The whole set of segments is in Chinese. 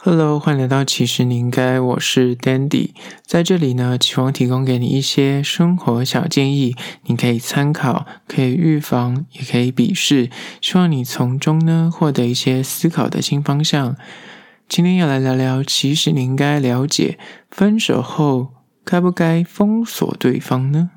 Hello，欢迎来到其实你应该，我是 Dandy，在这里呢，期望提供给你一些生活小建议，你可以参考，可以预防，也可以鄙视，希望你从中呢获得一些思考的新方向。今天要来聊聊，其实你应该了解，分手后该不该封锁对方呢？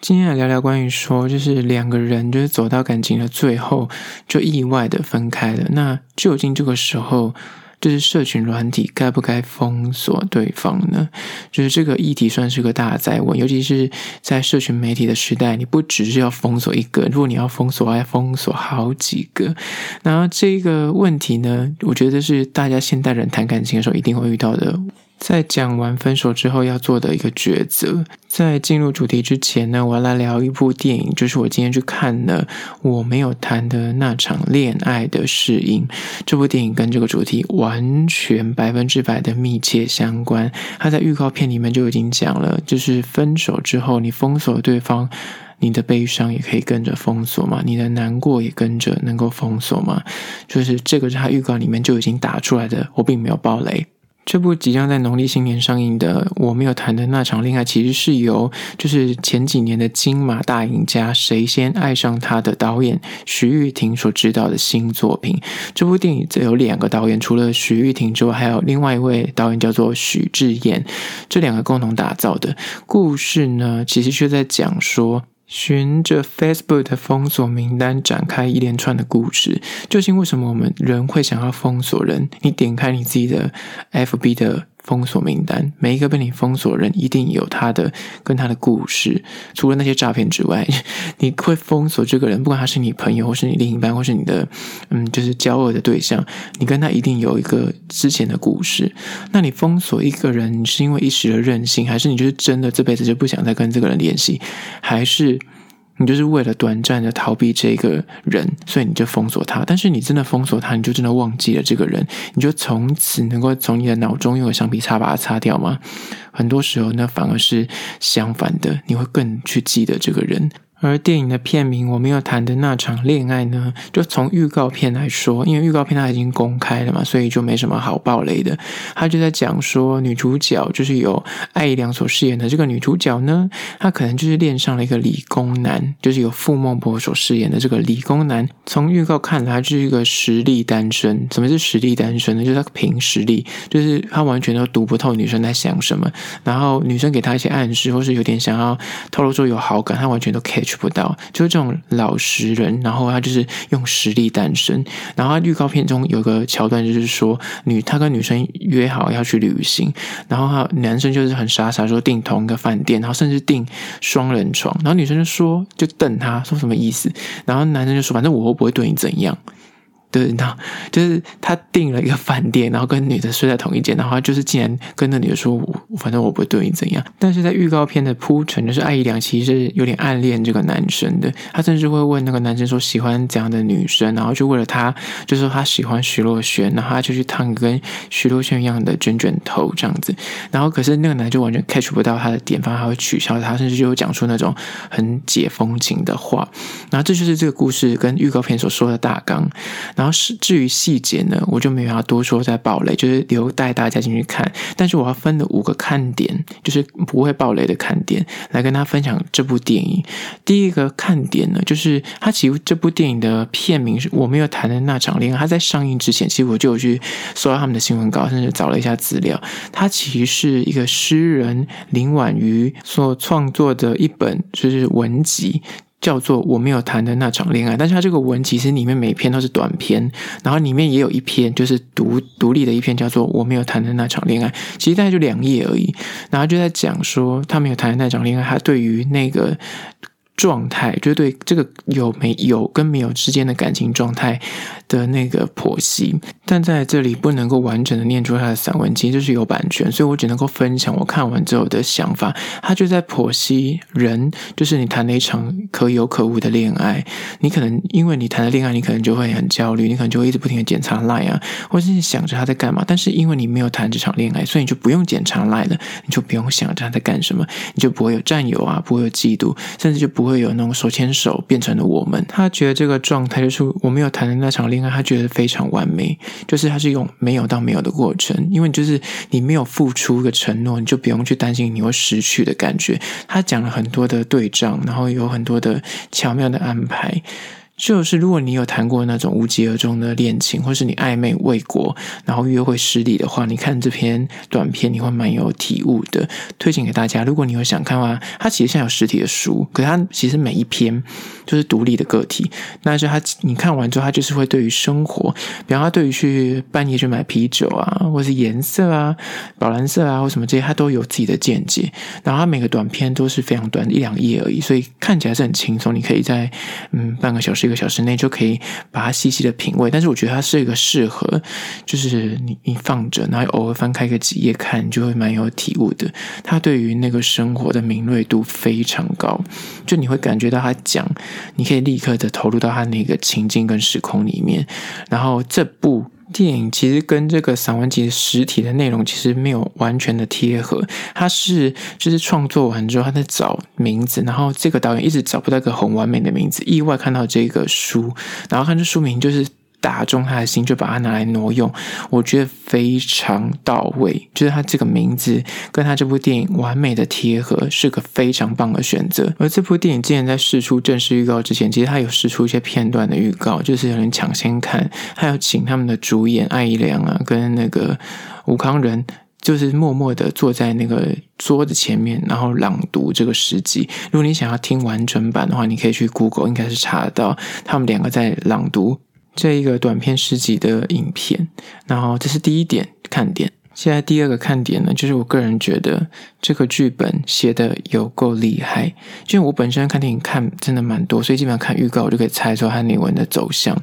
今天来聊聊关于说，就是两个人就是走到感情的最后，就意外的分开了，那究竟这个时候，就是社群软体该不该封锁对方呢？就是这个议题算是个大灾问，尤其是在社群媒体的时代，你不只是要封锁一个，如果你要封锁，还要封锁好几个。然后这个问题呢，我觉得是大家现代人谈感情的时候一定会遇到的。在讲完分手之后要做的一个抉择。在进入主题之前呢，我要来聊一部电影，就是我今天去看了我没有谈的那场恋爱的试映。这部电影跟这个主题完全百分之百的密切相关。它在预告片里面就已经讲了，就是分手之后你封锁对方，你的悲伤也可以跟着封锁嘛，你的难过也跟着能够封锁嘛。就是这个是他预告里面就已经打出来的，我并没有爆雷。这部即将在农历新年上映的《我没有谈的那场恋爱》，其实是由就是前几年的金马大赢家《谁先爱上他》的导演徐玉婷所执导的新作品。这部电影则有两个导演，除了徐玉婷之外，还有另外一位导演叫做许智彦，这两个共同打造的故事呢，其实就在讲说。循着 Facebook 的封锁名单展开一连串的故事，究竟为什么我们人会想要封锁人？你点开你自己的 FB 的。封锁名单，每一个被你封锁的人一定有他的跟他的故事。除了那些诈骗之外，你会封锁这个人，不管他是你朋友，或是你另一半，或是你的嗯，就是交恶的对象，你跟他一定有一个之前的故事。那你封锁一个人，你是因为一时的任性，还是你就是真的这辈子就不想再跟这个人联系，还是？你就是为了短暂的逃避这个人，所以你就封锁他。但是你真的封锁他，你就真的忘记了这个人，你就从此能够从你的脑中用橡皮擦把它擦掉吗？很多时候，那反而是相反的，你会更去记得这个人。而电影的片名我没有谈的那场恋爱呢，就从预告片来说，因为预告片它已经公开了嘛，所以就没什么好爆雷的。他就在讲说，女主角就是由艾怡良所饰演的这个女主角呢，她可能就是恋上了一个理工男，就是由傅孟柏所饰演的这个理工男。从预告看来，他就是一个实力单身。什么是实力单身呢？就是他凭实力，就是他完全都读不透女生在想什么，然后女生给他一些暗示，或是有点想要透露出有好感，他完全都 catch。不到，就是这种老实人，然后他就是用实力单身。然后他预告片中有个桥段，就是说女他跟女生约好要去旅行，然后他男生就是很傻傻说订同一个饭店，然后甚至订双人床，然后女生就说就瞪他说什么意思，然后男生就说反正我会不会对你怎样。对，然后就是他订了一个饭店，然后跟女的睡在同一间，然后就是竟然跟那女的说，我反正我不会对你怎样。但是在预告片的铺陈，就是艾怡良其实是有点暗恋这个男生的，他甚至会问那个男生说喜欢怎样的女生，然后就为了他，就是说他喜欢徐若瑄，然后他就去烫跟徐若瑄一样的卷卷头这样子。然后可是那个男就完全 catch 不到他的点，反而还会取笑他，甚至就会讲出那种很解风情的话。然后这就是这个故事跟预告片所说的大纲。然后是至于细节呢，我就没有要多说再爆雷，就是留带大家进去看。但是我要分的五个看点，就是不会爆雷的看点，来跟大家分享这部电影。第一个看点呢，就是它其实这部电影的片名是我没有谈的那场恋爱。它在上映之前，其实我就有去搜到他们的新闻稿，甚至找了一下资料。它其实是一个诗人林婉瑜所创作的一本就是文集。叫做我没有谈的那场恋爱，但是他这个文其实里面每篇都是短篇，然后里面也有一篇就是独独立的一篇，叫做我没有谈的那场恋爱，其实大概就两页而已，然后就在讲说他没有谈的那场恋爱，他对于那个。状态就对这个有没有跟没有之间的感情状态的那个剖析，但在这里不能够完整的念出他的散文，其实就是有版权，所以我只能够分享我看完之后的想法。他就在剖析人，就是你谈了一场可有可无的恋爱，你可能因为你谈了恋爱，你可能就会很焦虑，你可能就会一直不停的检查 line 啊，或是想着他在干嘛。但是因为你没有谈这场恋爱，所以你就不用检查 line 了，你就不用想着他在干什么，你就不会有占有啊，不会有嫉妒，甚至就不会。会有那种手牵手变成了我们，他觉得这个状态就是我没有谈的那场恋爱，他觉得非常完美。就是他是用没有到没有的过程，因为就是你没有付出一个承诺，你就不用去担心你会失去的感觉。他讲了很多的对仗，然后有很多的巧妙的安排。就是如果你有谈过那种无疾而终的恋情，或是你暧昧未果，然后约会失利的话，你看这篇短片你会蛮有体悟的，推荐给大家。如果你有想看的话，它其实现在有实体的书，可是它其实每一篇就是独立的个体。那就它你看完之后，它就是会对于生活，比方它对于去半夜去买啤酒啊，或是颜色啊、宝蓝色啊或什么这些，它都有自己的见解。然后它每个短片都是非常短，一两页而已，所以看起来是很轻松。你可以在嗯半个小时。一个小时内就可以把它细细的品味，但是我觉得它是一个适合，就是你你放着，然后偶尔翻开个几页看，就会蛮有体悟的。它对于那个生活的敏锐度非常高，就你会感觉到他讲，你可以立刻的投入到他那个情境跟时空里面，然后这部。电影其实跟这个散文集实体的内容其实没有完全的贴合，它是就是创作完之后他在找名字，然后这个导演一直找不到一个很完美的名字，意外看到这个书，然后看这书名就是。打中他的心，就把它拿来挪用，我觉得非常到位。就是他这个名字跟他这部电影完美的贴合，是个非常棒的选择。而这部电影之前在释出正式预告之前，其实他有释出一些片段的预告，就是有人抢先看，还有请他们的主演艾怡良啊，跟那个吴康仁，就是默默的坐在那个桌子前面，然后朗读这个诗集。如果你想要听完整版的话，你可以去 Google，应该是查得到他们两个在朗读。这一个短篇诗集的影片，然后这是第一点看点。现在第二个看点呢，就是我个人觉得这个剧本写的有够厉害。因为我本身看电影看真的蛮多，所以基本上看预告我就可以猜出它内文的走向。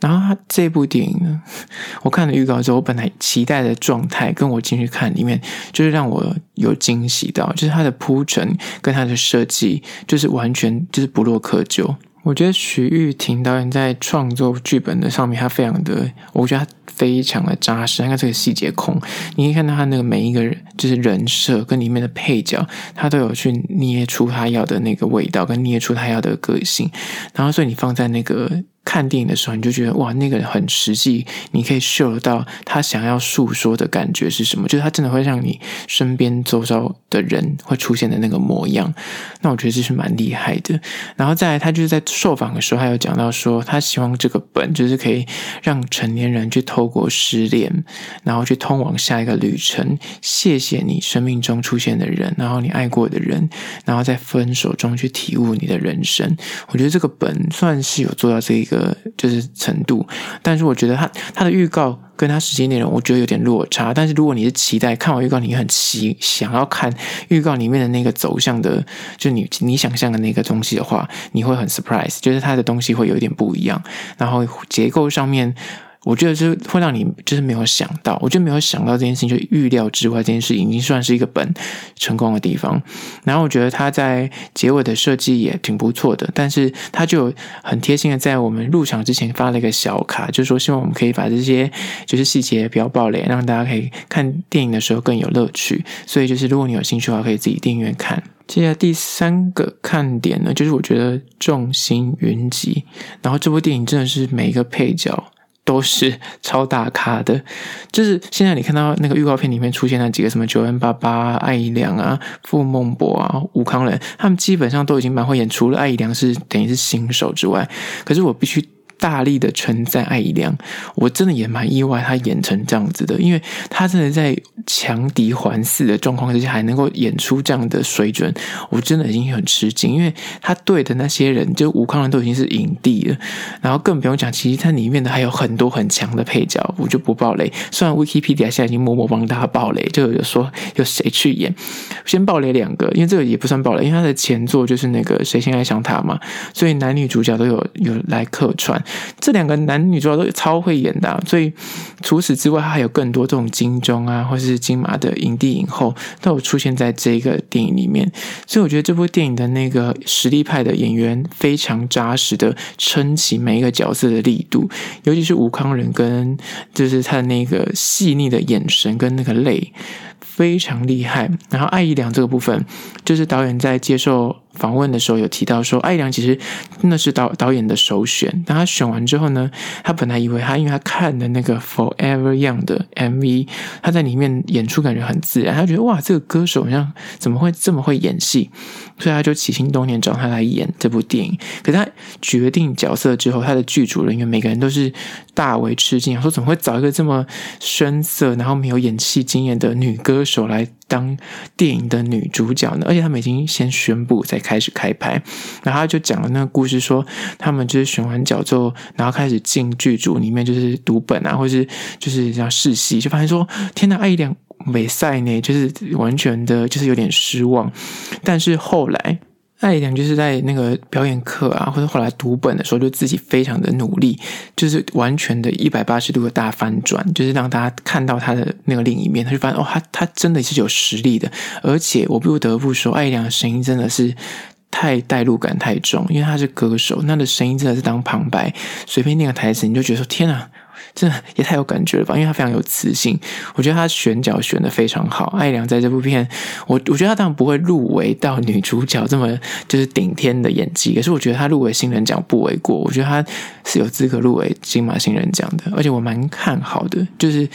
然后它这部电影呢，我看了预告之后，我本来期待的状态跟我进去看里面，就是让我有惊喜到，就是它的铺陈跟它的设计，就是完全就是不落窠臼。我觉得徐玉婷导演在创作剧本的上面，他非常的，我觉得他非常的扎实。他这个细节控，你可以看到他那个每一个人，就是人设跟里面的配角，他都有去捏出他要的那个味道，跟捏出他要的个性。然后，所以你放在那个。看电影的时候，你就觉得哇，那个人很实际，你可以嗅得到他想要诉说的感觉是什么，就是他真的会让你身边周遭的人会出现的那个模样。那我觉得这是蛮厉害的。然后再来，他就是在受访的时候，他有讲到说，他希望这个本就是可以让成年人去透过失恋，然后去通往下一个旅程。谢谢你生命中出现的人，然后你爱过的人，然后在分手中去体悟你的人生。我觉得这个本算是有做到这一个。的就是程度，但是我觉得他他的预告跟他实际内容，我觉得有点落差。但是如果你是期待看完预告，你很期想要看预告里面的那个走向的，就你你想象的那个东西的话，你会很 surprise，就是他的东西会有一点不一样。然后结构上面。我觉得是会让你就是没有想到，我就没有想到这件事情，就预料之外这件事已经算是一个本成功的地方。然后我觉得他在结尾的设计也挺不错的，但是他就很贴心的在我们入场之前发了一个小卡，就是说希望我们可以把这些就是细节不要爆雷，让大家可以看电影的时候更有乐趣。所以就是如果你有兴趣的话，可以自己订阅看。接下来第三个看点呢，就是我觉得众星云集，然后这部电影真的是每一个配角。都是 超大咖的，就是现在你看到那个预告片里面出现了几个什么九万八八、艾怡良啊、傅梦博啊、吴康仁，他们基本上都已经蛮会演，除了艾怡良是等于是新手之外，可是我必须。大力的称赞艾怡良，我真的也蛮意外，他演成这样子的，因为他真的在强敌环伺的状况之下，还能够演出这样的水准，我真的已经很吃惊。因为他对的那些人，就吴康仁都已经是影帝了，然后更不用讲，其实他里面的还有很多很强的配角，我就不爆雷。虽然 Wikipedia 现在已经默默帮大家爆雷，就有说有谁去演，先爆雷两个，因为这个也不算爆雷，因为他的前作就是那个谁先爱上他嘛，所以男女主角都有有来客串。这两个男女主角都超会演的，所以除此之外，他还有更多这种金钟啊，或是金马的影帝影后都有出现在这个电影里面。所以我觉得这部电影的那个实力派的演员非常扎实的撑起每一个角色的力度，尤其是吴康仁跟就是他的那个细腻的眼神跟那个泪。非常厉害，然后艾怡良这个部分，就是导演在接受访问的时候有提到说，艾怡良其实那是导导演的首选。当他选完之后呢，他本来以为他因为他看的那个 Forever Young 的 MV，他在里面演出感觉很自然，他觉得哇，这个歌手好像怎么会这么会演戏，所以他就起心动念找他来演这部电影。可是他决定角色之后，他的剧组人员每个人都是大为吃惊，说怎么会找一个这么深色，然后没有演戏经验的女歌手来当电影的女主角呢？而且他们已经先宣布才开始开拍，然后他就讲了那个故事说，他们就是选完角之后，然后开始进剧组里面就是读本啊，或是就是要试戏，就发现说天呐，爱一点美赛呢，就是完全的，就是有点失望。但是后来。艾怡良就是在那个表演课啊，或者后来读本的时候，就自己非常的努力，就是完全的一百八十度的大翻转，就是让大家看到他的那个另一面，他就发现哦，他他真的是有实力的，而且我不得不说，艾怡良的声音真的是太代入感太重，因为他是歌手，他的声音真的是当旁白，随便念个台词，你就觉得说天啊。这也太有感觉了吧！因为他非常有磁性，我觉得他选角选得非常好。艾良在这部片，我我觉得他当然不会入围到女主角这么就是顶天的演技，可是我觉得他入围新人奖不为过。我觉得他是有资格入围金马新人奖的，而且我蛮看好的，就是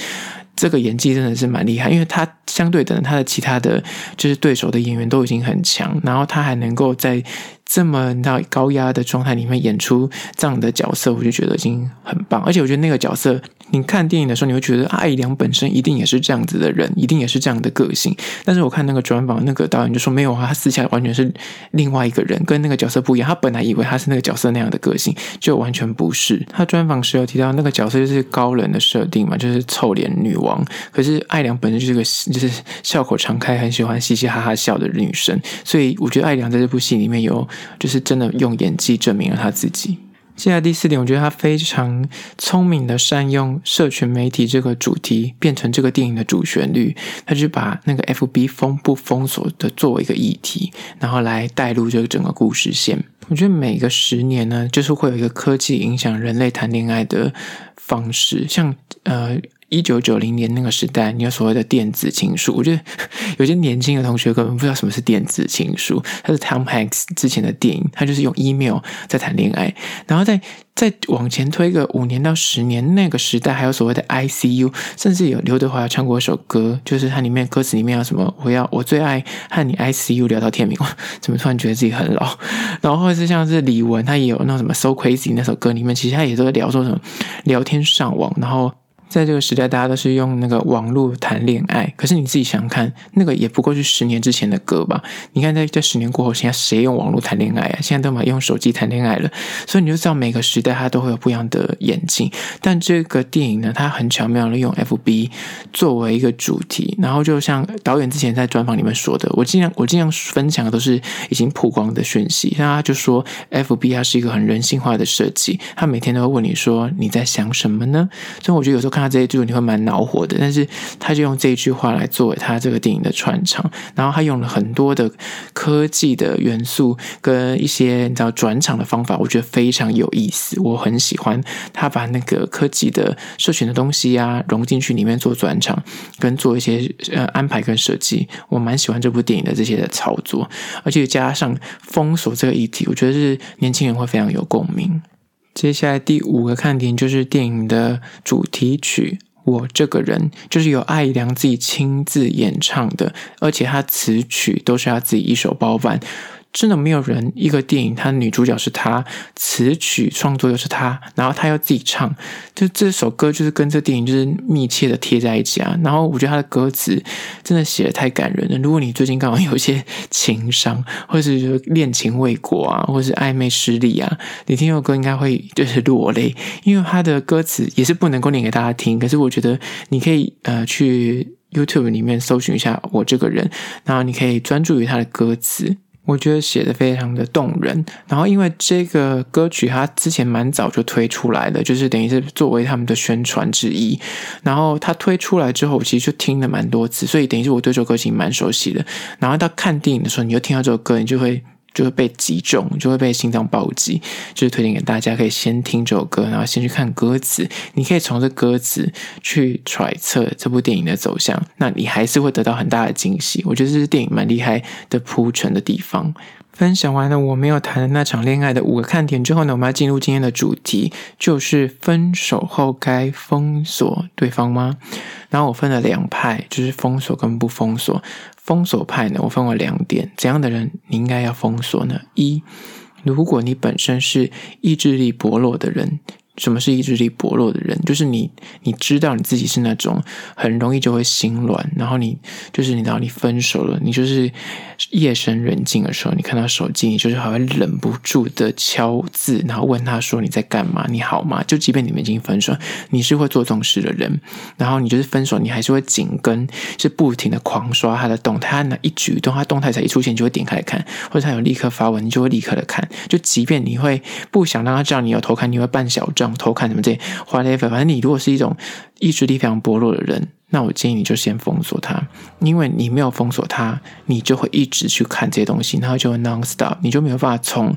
这个演技真的是蛮厉害，因为他相对等他的其他的就是对手的演员都已经很强，然后他还能够在。这么到高压的状态里面演出这样的角色，我就觉得已经很棒。而且我觉得那个角色，你看电影的时候，你会觉得艾良本身一定也是这样子的人，一定也是这样的个性。但是我看那个专访，那个导演就说没有啊，他私下完全是另外一个人，跟那个角色不一样。他本来以为他是那个角色那样的个性，就完全不是。他专访时有提到那个角色就是高冷的设定嘛，就是臭脸女王。可是艾良本身就是个就是笑口常开，很喜欢嘻嘻哈哈笑的女生。所以我觉得艾良在这部戏里面有。就是真的用演技证明了他自己。接下来第四点，我觉得他非常聪明的善用社群媒体这个主题，变成这个电影的主旋律。他就把那个 FB 封不封锁的作为一个议题，然后来带入这个整个故事线。我觉得每个十年呢，就是会有一个科技影响人类谈恋爱的方式，像呃。一九九零年那个时代，你有所谓的电子情书。我觉得 有些年轻的同学根本不知道什么是电子情书。他是 Tom Hanks 之前的电影，他就是用 email 在谈恋爱。然后再再往前推个五年到十年，那个时代还有所谓的 ICU，甚至有刘德华唱过一首歌，就是它里面歌词里面有什么“我要我最爱和你 ICU 聊到天明”，怎么突然觉得自己很老？然后或者是像是李玟，他也有那什么 “So Crazy” 那首歌里面，其实他也都在聊说什么聊天上网，然后。在这个时代，大家都是用那个网络谈恋爱。可是你自己想想看，那个也不过是十年之前的歌吧？你看，在这十年过后，现在谁用网络谈恋爱啊？现在都嘛用手机谈恋爱了。所以你就知道，每个时代它都会有不一样的演进。但这个电影呢，它很巧妙的用 FB 作为一个主题，然后就像导演之前在专访里面说的，我尽量我尽量分享的都是已经曝光的讯息。那他就说，FB 它是一个很人性化的设计，他每天都会问你说你在想什么呢？所以我觉得有时候看。他这一句你会蛮恼火的，但是他就用这一句话来作为他这个电影的串场，然后他用了很多的科技的元素跟一些你知道转场的方法，我觉得非常有意思，我很喜欢。他把那个科技的社群的东西啊融进去里面做转场，跟做一些呃安排跟设计，我蛮喜欢这部电影的这些的操作，而且加上封锁这个议题，我觉得是年轻人会非常有共鸣。接下来第五个看点就是电影的主题曲《我这个人》，就是由艾良自己亲自演唱的，而且他词曲都是他自己一手包办。真的没有人，一个电影，他的女主角是她，词曲创作又是她，然后她又自己唱，就这首歌就是跟这电影就是密切的贴在一起啊。然后我觉得他的歌词真的写的太感人了。如果你最近刚好有一些情伤，或者是恋情未果啊，或者是暧昧失利啊，你听这首歌应该会就是落泪，因为他的歌词也是不能够念给大家听。可是我觉得你可以呃去 YouTube 里面搜寻一下我这个人，然后你可以专注于他的歌词。我觉得写的非常的动人，然后因为这个歌曲它之前蛮早就推出来的，就是等于是作为他们的宣传之一。然后它推出来之后，我其实就听了蛮多次，所以等于是我对这首歌已经蛮熟悉的。然后到看电影的时候，你就听到这首歌，你就会就会被击中，就会被心脏暴击。就是推荐给大家，可以先听这首歌，然后先去看歌词。你可以从这歌词去揣测这部电影的走向，那你还是会得到很大的惊喜。我觉得这是电影蛮厉害的铺陈的地方。分享完了我没有谈的那场恋爱的五个看点之后呢，我们要进入今天的主题，就是分手后该封锁对方吗？然后我分了两派，就是封锁跟不封锁。封锁派呢，我分为两点，怎样的人你应该要封锁呢？一，如果你本身是意志力薄弱的人。什么是意志力薄弱的人？就是你，你知道你自己是那种很容易就会心软，然后你就是你知道你分手了，你就是夜深人静的时候，你看到手机，你就是还会忍不住的敲字，然后问他说你在干嘛？你好吗？就即便你们已经分手，你是会做这种事的人，然后你就是分手，你还是会紧跟，是不停的狂刷他的动态，他哪一举一动，他动态才一出现，你就会点开来看，或者他有立刻发文，你就会立刻的看，就即便你会不想让他知道你有偷看，你会办小账。偷看什么这些，whatever，反正你如果是一种意志力非常薄弱的人，那我建议你就先封锁他，因为你没有封锁他，你就会一直去看这些东西，然后就会 non-stop，你就没有办法从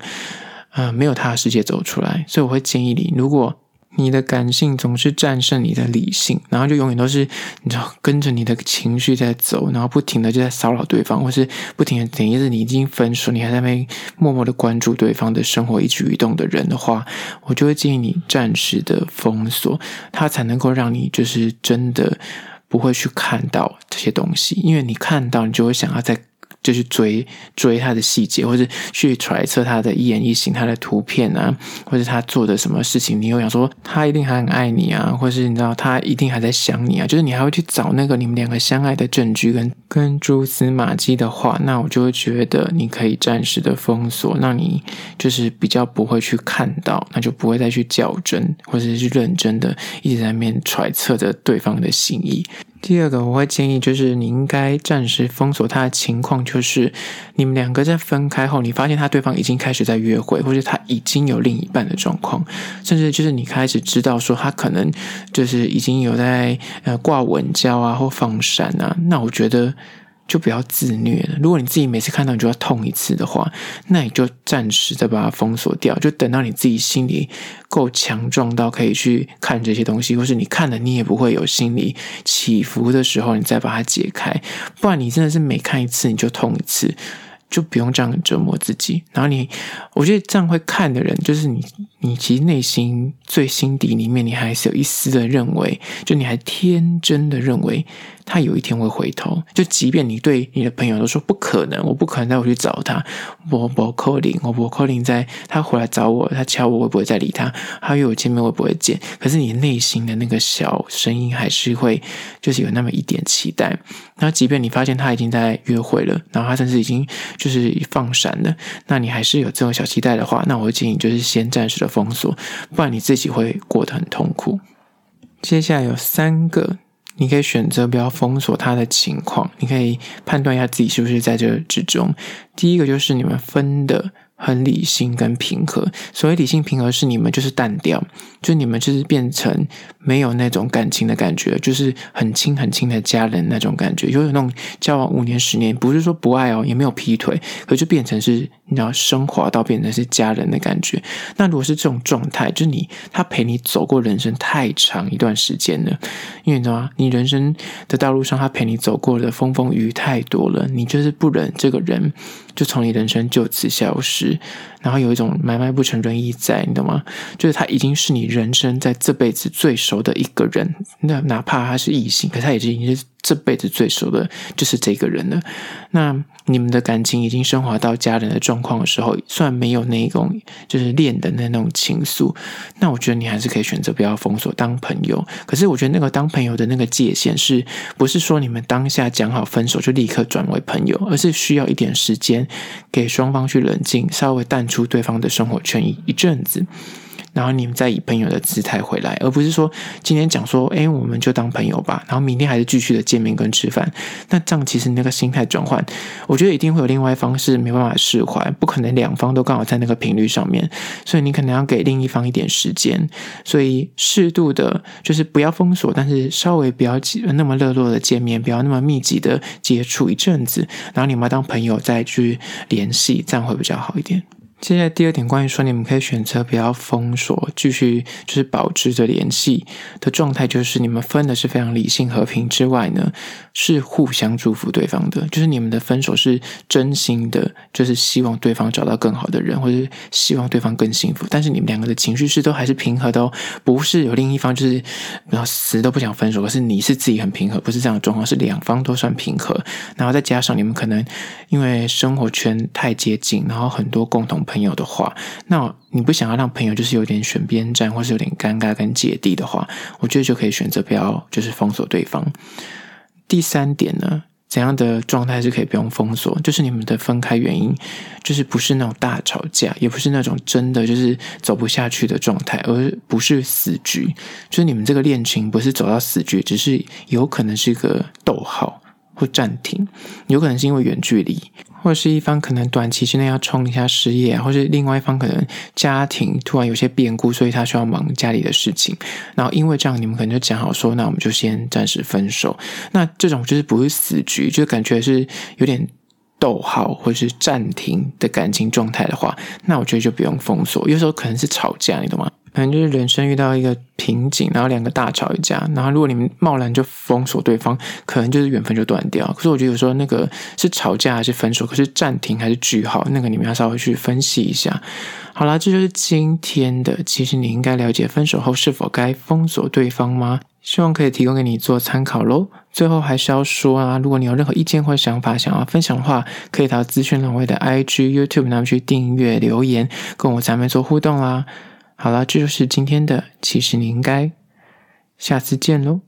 呃没有他的世界走出来。所以我会建议你，如果你的感性总是战胜你的理性，然后就永远都是你知道跟着你的情绪在走，然后不停的就在骚扰对方，或是不停的等于是你已经分手，你还在那边默默的关注对方的生活一举一动的人的话，我就会建议你暂时的封锁，他才能够让你就是真的不会去看到这些东西，因为你看到你就会想要再。就去追追他的细节，或者去揣测他的一言一行，他的图片啊，或者他做的什么事情，你又想说他一定还很爱你啊，或是你知道他一定还在想你啊，就是你还会去找那个你们两个相爱的证据跟跟蛛丝马迹的话，那我就会觉得你可以暂时的封锁，让你就是比较不会去看到，那就不会再去较真，或者是去认真的一直在面揣测着对方的心意。第二个，我会建议就是你应该暂时封锁他的情况，就是你们两个在分开后，你发现他对方已经开始在约会，或者他已经有另一半的状况，甚至就是你开始知道说他可能就是已经有在呃挂稳交啊或放闪啊，那我觉得。就不要自虐了。如果你自己每次看到你就要痛一次的话，那你就暂时再把它封锁掉。就等到你自己心里够强壮到可以去看这些东西，或是你看了你也不会有心理起伏的时候，你再把它解开。不然你真的是每看一次你就痛一次，就不用这样折磨自己。然后你，我觉得这样会看的人，就是你，你其实内心最心底里面，你还是有一丝的认为，就你还天真的认为。他有一天会回头，就即便你对你的朋友都说不可能，我不可能再回去找他，我不可能，我不可能在他回来找我，他敲我，会不会再理他？他约我见面，会不会见？可是你内心的那个小声音还是会，就是有那么一点期待。那即便你发现他已经在约会了，然后他甚至已经就是放闪了，那你还是有这种小期待的话，那我会建议就是先暂时的封锁，不然你自己会过得很痛苦。接下来有三个。你可以选择不要封锁他的情况，你可以判断一下自己是不是在这之中。第一个就是你们分的。很理性跟平和，所谓理性平和是你们就是淡掉，就你们就是变成没有那种感情的感觉，就是很亲很亲的家人那种感觉，就有那种交往五年十年，不是说不爱哦，也没有劈腿，可就变成是你要升华到变成是家人的感觉。那如果是这种状态，就是你他陪你走过人生太长一段时间了，因为你知道吗？你人生的道路上他陪你走过的风风雨雨太多了，你就是不忍这个人就从你人生就此消失。然后有一种买卖不成仁义在，你懂吗？就是他已经是你人生在这辈子最熟的一个人，那哪怕他是异性，可他已经是。这辈子最熟的就是这个人了。那你们的感情已经升华到家人的状况的时候，虽然没有那种就是恋的那种情愫，那我觉得你还是可以选择不要封锁当朋友。可是我觉得那个当朋友的那个界限，是不是说你们当下讲好分手就立刻转为朋友，而是需要一点时间给双方去冷静，稍微淡出对方的生活圈一一阵子。然后你们再以朋友的姿态回来，而不是说今天讲说，哎，我们就当朋友吧，然后明天还是继续的见面跟吃饭。那这样其实那个心态转换，我觉得一定会有另外一方是没办法释怀，不可能两方都刚好在那个频率上面，所以你可能要给另一方一点时间，所以适度的，就是不要封锁，但是稍微不要那么热络的见面，不要那么密集的接触一阵子，然后你们要当朋友再去联系，这样会比较好一点。接下来第二点，关于说你们可以选择不要封锁，继续就是保持着联系的状态，就是你们分的是非常理性和平之外呢，是互相祝福对方的，就是你们的分手是真心的，就是希望对方找到更好的人，或者希望对方更幸福。但是你们两个的情绪是都还是平和的哦，不是有另一方就是然后死都不想分手，可是你是自己很平和，不是这样的状况，是两方都算平和，然后再加上你们可能因为生活圈太接近，然后很多共同。朋友的话，那你不想要让朋友就是有点选边站，或是有点尴尬跟芥蒂的话，我觉得就可以选择不要就是封锁对方。第三点呢，怎样的状态是可以不用封锁？就是你们的分开原因，就是不是那种大吵架，也不是那种真的就是走不下去的状态，而不是死局。就是你们这个恋情不是走到死局，只是有可能是一个逗号或暂停，有可能是因为远距离。或者是一方可能短期之内要冲一下事业，或是另外一方可能家庭突然有些变故，所以他需要忙家里的事情。然后因为这样，你们可能就讲好说，那我们就先暂时分手。那这种就是不是死局，就感觉是有点逗号或是暂停的感情状态的话，那我觉得就不用封锁。有时候可能是吵架，你懂吗？可能就是人生遇到一个瓶颈，然后两个大吵一架，然后如果你们贸然就封锁对方，可能就是缘分就断掉。可是我觉得有时候那个是吵架还是分手，可是暂停还是句号，那个你们要稍微去分析一下。好啦，这就是今天的。其实你应该了解分手后是否该封锁对方吗？希望可以提供给你做参考喽。最后还是要说啊，如果你有任何意见或想法想要分享的话，可以到资讯栏位的 IG、YouTube 那边去订阅留言，跟我在那边做互动啦。好了，这就是今天的。其实你应该下次见喽。